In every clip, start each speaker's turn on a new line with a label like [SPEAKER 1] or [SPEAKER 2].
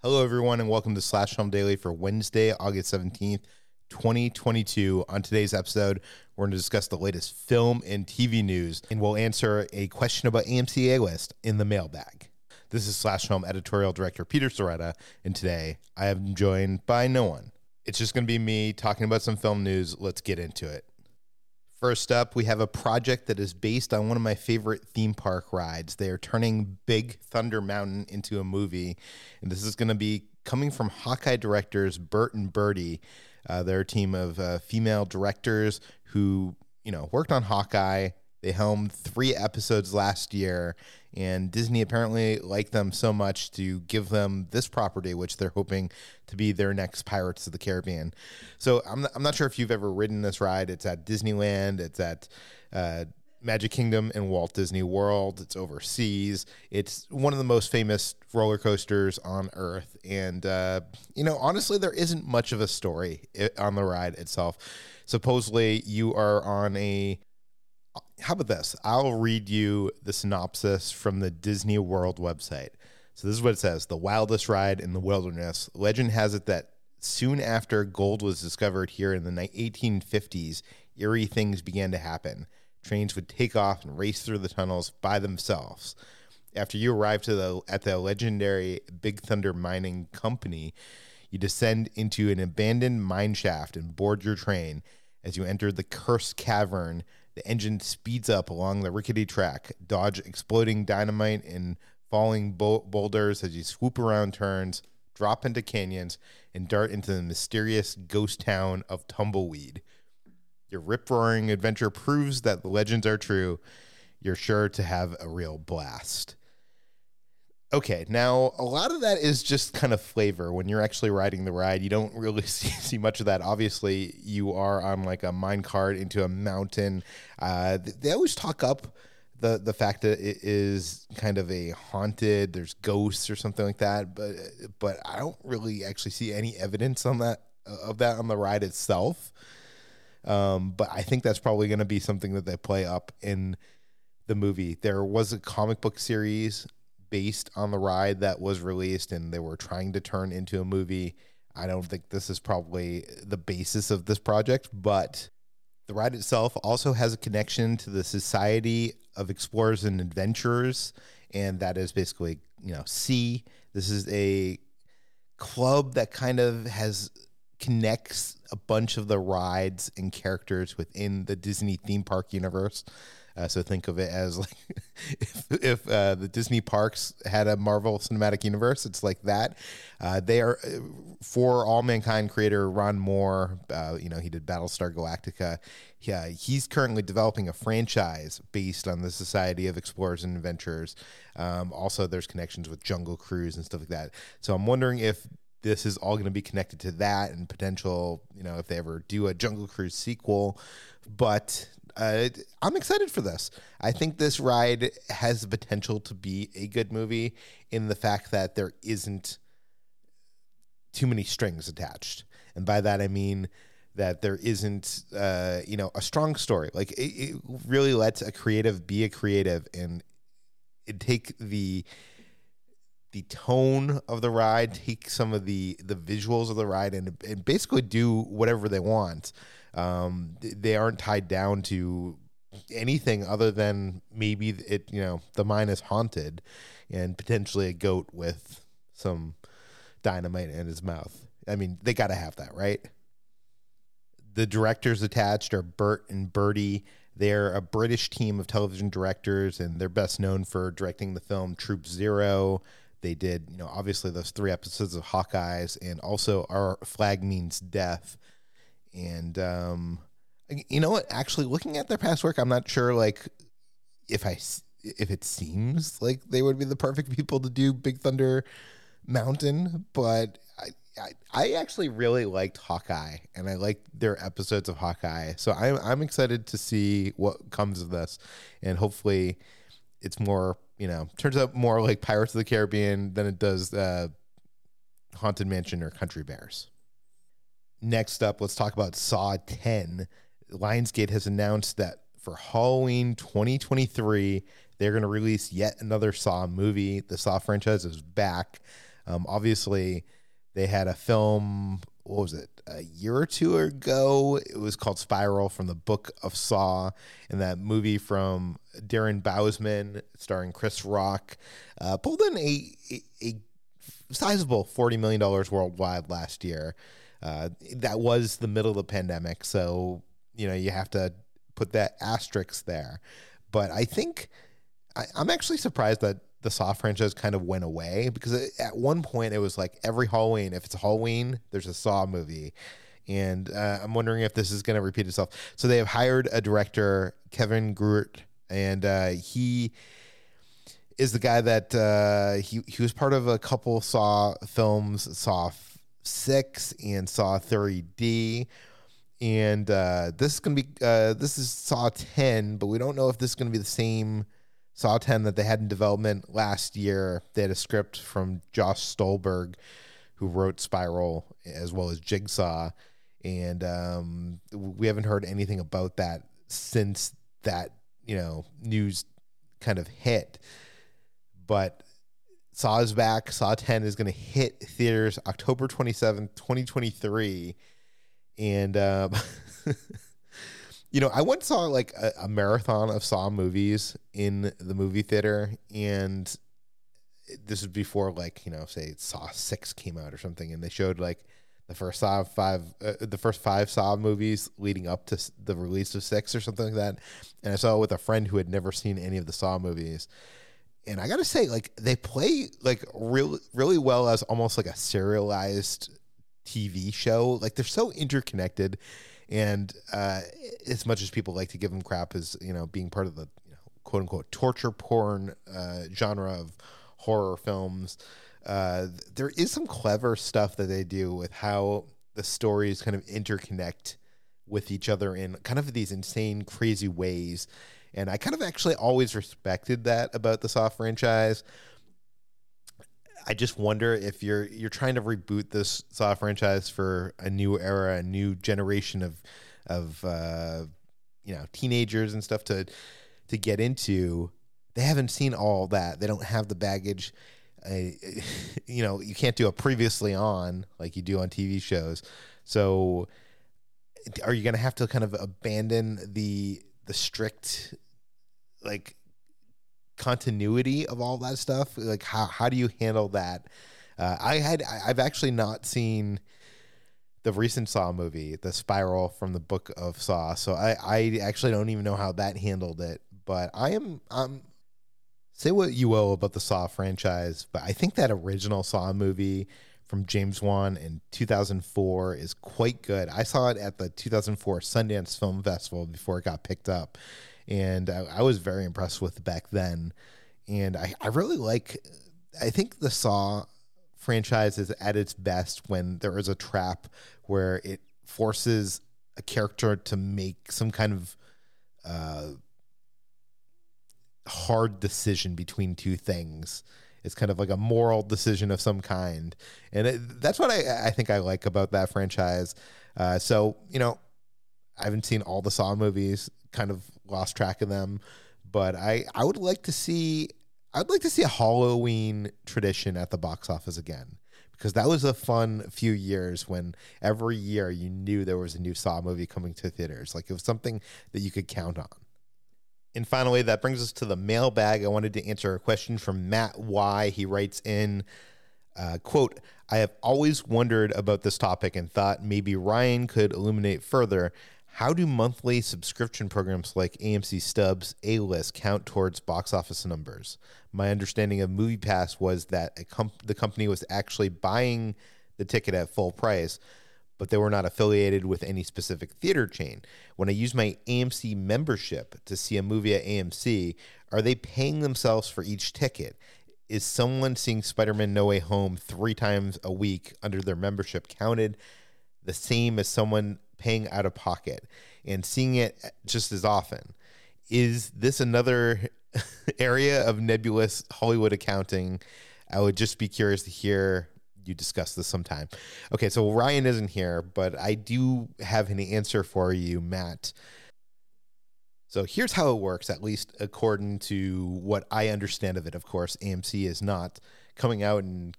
[SPEAKER 1] Hello, everyone, and welcome to Slash Film Daily for Wednesday, August 17th, 2022. On today's episode, we're going to discuss the latest film and TV news, and we'll answer a question about AMC A List in the mailbag. This is Slash Film editorial director Peter Sciretta, and today I am joined by no one. It's just going to be me talking about some film news. Let's get into it. First up, we have a project that is based on one of my favorite theme park rides. They are turning Big Thunder Mountain into a movie, and this is going to be coming from Hawkeye directors Bert and Bertie. Uh, they're a team of uh, female directors who, you know, worked on Hawkeye. They helmed three episodes last year, and Disney apparently liked them so much to give them this property, which they're hoping to be their next Pirates of the Caribbean. So I'm not, I'm not sure if you've ever ridden this ride. It's at Disneyland. It's at uh, Magic Kingdom and Walt Disney World. It's overseas. It's one of the most famous roller coasters on Earth. And, uh, you know, honestly, there isn't much of a story on the ride itself. Supposedly, you are on a how about this? I'll read you the synopsis from the Disney World website. So this is what it says: The wildest ride in the wilderness. Legend has it that soon after gold was discovered here in the 1850s, eerie things began to happen. Trains would take off and race through the tunnels by themselves. After you arrive to the at the legendary Big Thunder Mining Company, you descend into an abandoned mine shaft and board your train. As you enter the cursed cavern, the engine speeds up along the rickety track, dodge exploding dynamite and falling boulders as you swoop around turns, drop into canyons, and dart into the mysterious ghost town of Tumbleweed. Your rip roaring adventure proves that the legends are true. You're sure to have a real blast. Okay, now a lot of that is just kind of flavor. When you're actually riding the ride, you don't really see, see much of that. Obviously, you are on like a mine cart into a mountain. Uh, they always talk up the the fact that it is kind of a haunted. There's ghosts or something like that, but but I don't really actually see any evidence on that of that on the ride itself. Um, but I think that's probably going to be something that they play up in the movie. There was a comic book series based on the ride that was released and they were trying to turn into a movie. I don't think this is probably the basis of this project, but The ride itself also has a connection to the Society of Explorers and Adventurers, and that is basically, you know, C. This is a club that kind of has connects a bunch of the rides and characters within the Disney theme park universe. Uh, so think of it as like if, if uh, the Disney parks had a Marvel Cinematic Universe, it's like that. Uh, they are uh, for All Mankind creator Ron Moore. Uh, you know he did Battlestar Galactica. Yeah, he's currently developing a franchise based on the Society of Explorers and Adventurers. Um, also, there's connections with Jungle Cruise and stuff like that. So I'm wondering if this is all going to be connected to that and potential, you know, if they ever do a Jungle Cruise sequel. But uh, I'm excited for this. I think this ride has the potential to be a good movie in the fact that there isn't too many strings attached, and by that I mean that there isn't, uh, you know, a strong story. Like it, it really lets a creative be a creative and take the the tone of the ride, take some of the the visuals of the ride, and, and basically do whatever they want. Um, they aren't tied down to anything other than maybe it, you know, the mine is haunted, and potentially a goat with some dynamite in his mouth. I mean, they got to have that, right? The directors attached are Bert and Bertie. They're a British team of television directors, and they're best known for directing the film Troop Zero, they did, you know, obviously those three episodes of Hawkeyes and also Our Flag Means Death. And, um, you know what? Actually, looking at their past work, I'm not sure, like, if I, if it seems like they would be the perfect people to do Big Thunder Mountain, but I, I, I actually really liked Hawkeye and I liked their episodes of Hawkeye. So I'm, I'm excited to see what comes of this. And hopefully it's more you know, turns out more like Pirates of the Caribbean than it does uh, Haunted Mansion or Country Bears. Next up, let's talk about Saw 10. Lionsgate has announced that for Halloween 2023, they're going to release yet another Saw movie. The Saw franchise is back. Um, obviously, they had a film what was it a year or two ago it was called spiral from the book of saw and that movie from darren bousman starring chris rock uh, pulled in a, a, a, sizable $40 million worldwide last year uh, that was the middle of the pandemic so you know you have to put that asterisk there but i think I, i'm actually surprised that the Saw franchise kind of went away because at one point it was like every Halloween, if it's Halloween, there's a Saw movie. And uh, I'm wondering if this is going to repeat itself. So they have hired a director, Kevin Greutert, and uh, he is the guy that uh, he he was part of a couple Saw films, Saw Six and Saw 3D. And uh, this is to be uh, this is Saw 10, but we don't know if this is to be the same Saw 10 that they had in development last year. They had a script from Josh Stolberg, who wrote Spiral as well as Jigsaw. And um, we haven't heard anything about that since that, you know, news kind of hit. But Saw is back. Saw 10 is going to hit theaters October 27th, 2023. And um, you know, I once saw like a, a, marathon of Saw movies in the movie theater, and this was before like you know, say Saw Six came out or something, and they showed like the first Saw five, uh, the first five Saw movies leading up to the release of six or something like that. And I saw it with a friend who had never seen any of the Saw movies. And I gotta say, like they play like really, really well as almost like a serialized TV show. Like they're so interconnected and uh, as much as people like to give them crap as you know being part of the you know, quote unquote torture porn uh, genre of horror films, uh, there is some clever stuff that they do with how the stories kind of interconnect with each other in kind of these insane, crazy ways. And I kind of actually always respected that about the Saw franchise. I just wonder if you're you're trying to reboot this Saw franchise for a new era, a new generation of of uh, you know teenagers and stuff to to get into. They haven't seen all that. They don't have the baggage. Uh, you know, you can't do a previously on like you do on TV shows. So are you going to have to kind of abandon the the strict like continuity of all that stuff? Like how how do you handle that? Uh, I had I've actually not seen the recent Saw movie, The Spiral from the Book of Saw, so I I actually don't even know how that handled it. But I am I'm say what you will about the Saw franchise, but I think that original Saw movie from James Wan in 2004 is quite good. I saw it at the 2004 Sundance Film Festival before it got picked up, and I, I was very impressed with it back then. And I, I really like, I think the Saw franchise is at its best when there is a trap where it forces a character to make some kind of uh, hard decision between two things. It's kind of like a moral decision of some kind, and it, that's what I, I think I like about that franchise. Uh, so you know, I haven't seen all the Saw movies, kind of lost track of them, but I I would like to see I'd like to see a Halloween tradition at the box office again because that was a fun few years when every year you knew there was a new Saw movie coming to theaters. Like it was something that you could count on. And finally, that brings us to the mailbag. I wanted to answer a question from Matt Y. He writes in, uh, quote, I have always wondered about this topic and thought maybe Ryan could illuminate further. How do monthly subscription programs like AMC Stubs, A List count towards box office numbers? My understanding of MoviePass was that comp- the company was actually buying the ticket at full price, but they were not affiliated with any specific theater chain. When I use my AMC membership to see a movie at AMC, are they paying themselves for each ticket? Is someone seeing Spider Man No Way Home three times a week under their membership counted the same as someone paying out of pocket and seeing it just as often? Is this another area of nebulous Hollywood accounting? I would just be curious to hear you discuss this sometime. Okay, so Ryan isn't here, but I do have an answer for you, Matt. So here's how it works, at least according to what I understand of it. Of course, AMC is not coming out and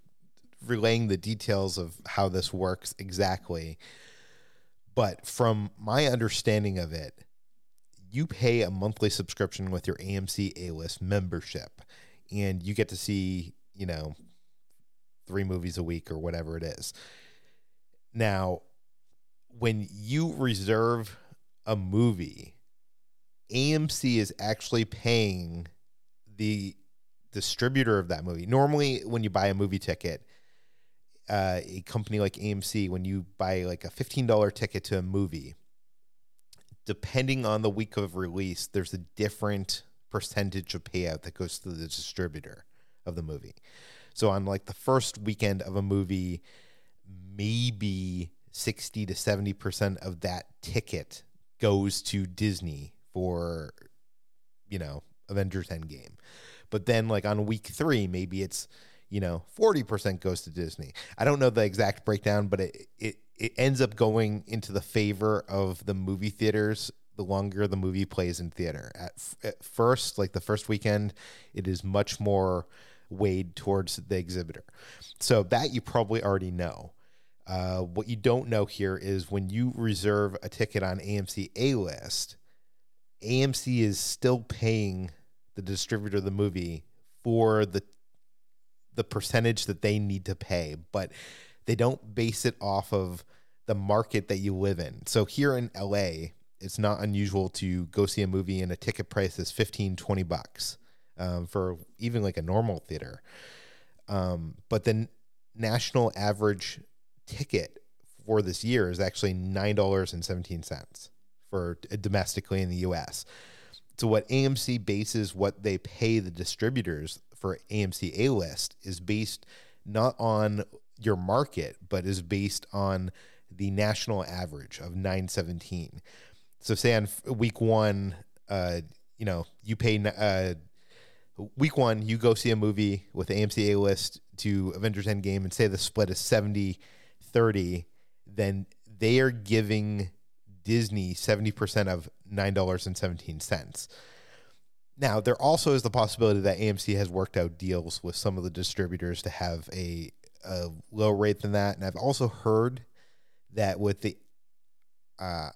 [SPEAKER 1] relaying the details of how this works exactly. But from my understanding of it, you pay a monthly subscription with your AMC A list membership, and you get to see, you know, three movies a week or whatever it is. Now, when you reserve a movie, AMC is actually paying the distributor of that movie. Normally, when you buy a movie ticket, uh, a company like AMC, when you buy like a $15 ticket to a movie, depending on the week of release, there's a different percentage of payout that goes to the distributor of the movie. So on like the first weekend of a movie, maybe 60 to 70% of that ticket goes to Disney for, you know, Avengers Endgame. But then like on week three, maybe it's, you know, 40% goes to Disney. I don't know the exact breakdown, but it, it, it ends up going into the favor of the movie theaters the longer the movie plays in theater. At, at first, like the first weekend, it is much more weighed towards the exhibitor. So that you probably already know. Uh, what you don't know here is when you reserve a ticket on AMC A list, AMC is still paying the distributor of the movie for the the percentage that they need to pay, but they don't base it off of the market that you live in. So here in LA, it's not unusual to go see a movie and a ticket price is 15, 20 bucks um, for even like a normal theater. Um, but the national average ticket for this year is actually nine dollars and seventeen cents for uh, domestically in the U.S. So what AMC bases what they pay the distributors for AMC A List is based not on your market, but is based on the national average of 917. So say on week one, uh, you know, you pay uh, week one, you go see a movie with AMC A list to Avengers Endgame and say the split is 70 30, then they are giving Disney 70% of $9.17. Now, there also is the possibility that AMC has worked out deals with some of the distributors to have a, a low rate than that. And I've also heard that with the uh,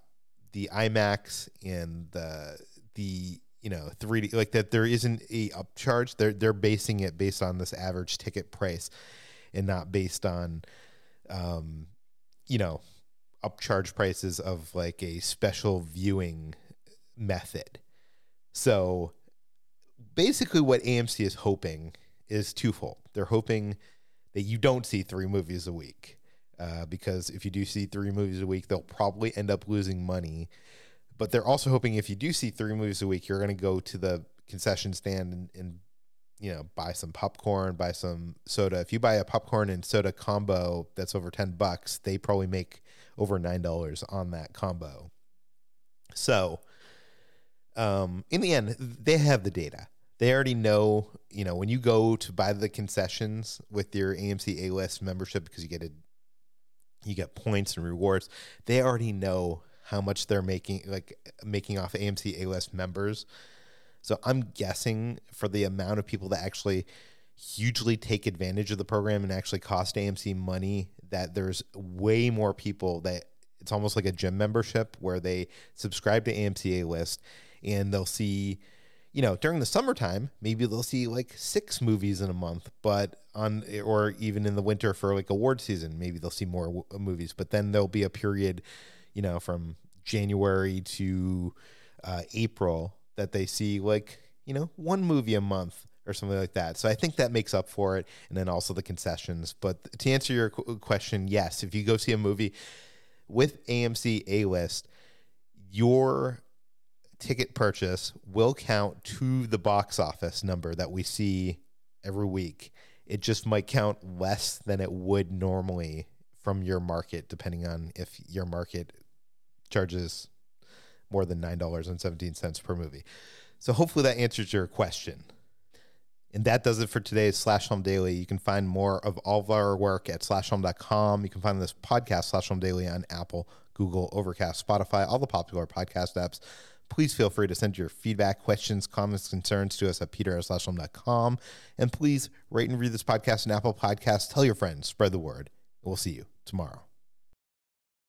[SPEAKER 1] the IMAX and the the you know 3D like that there isn't a upcharge. They're they're basing it based on this average ticket price and not based on um you know upcharge prices of like a special viewing method. So basically what AMC is hoping is twofold. They're hoping that you don't see three movies a week. Uh, because if you do see three movies a week, they'll probably end up losing money. But they're also hoping if you do see three movies a week, you're going to go to the concession stand and, and, you know, buy some popcorn, buy some soda. If you buy a popcorn and soda combo that's over 10 bucks, they probably make over $9 on that combo. So, um, in the end, they have the data. They already know, you know, when you go to buy the concessions with your AMC A list membership because you get a you get points and rewards, they already know how much they're making like making off AMC A list members. So I'm guessing for the amount of people that actually hugely take advantage of the program and actually cost AMC money that there's way more people that it's almost like a gym membership where they subscribe to AMC A list and they'll see you know during the summertime maybe they'll see like six movies in a month but on or even in the winter for like award season maybe they'll see more w- movies but then there'll be a period you know from january to uh, april that they see like you know one movie a month or something like that so i think that makes up for it and then also the concessions but to answer your qu- question yes if you go see a movie with amc a list your ticket purchase will count to the box office number that we see every week. It just might count less than it would normally from your market, depending on if your market charges more than $9.17 per movie. So hopefully that answers your question. And that does it for today's Slash Film Daily. You can find more of all of our work at slashfilm.com. You can find this podcast, Slash Film Daily, on Apple, Google, Overcast, Spotify, all the popular podcast apps please feel free to send your feedback, questions, comments, concerns to us at peter at And please rate and read this podcast on Apple Podcasts. Tell your friends, spread the word. We'll see you tomorrow.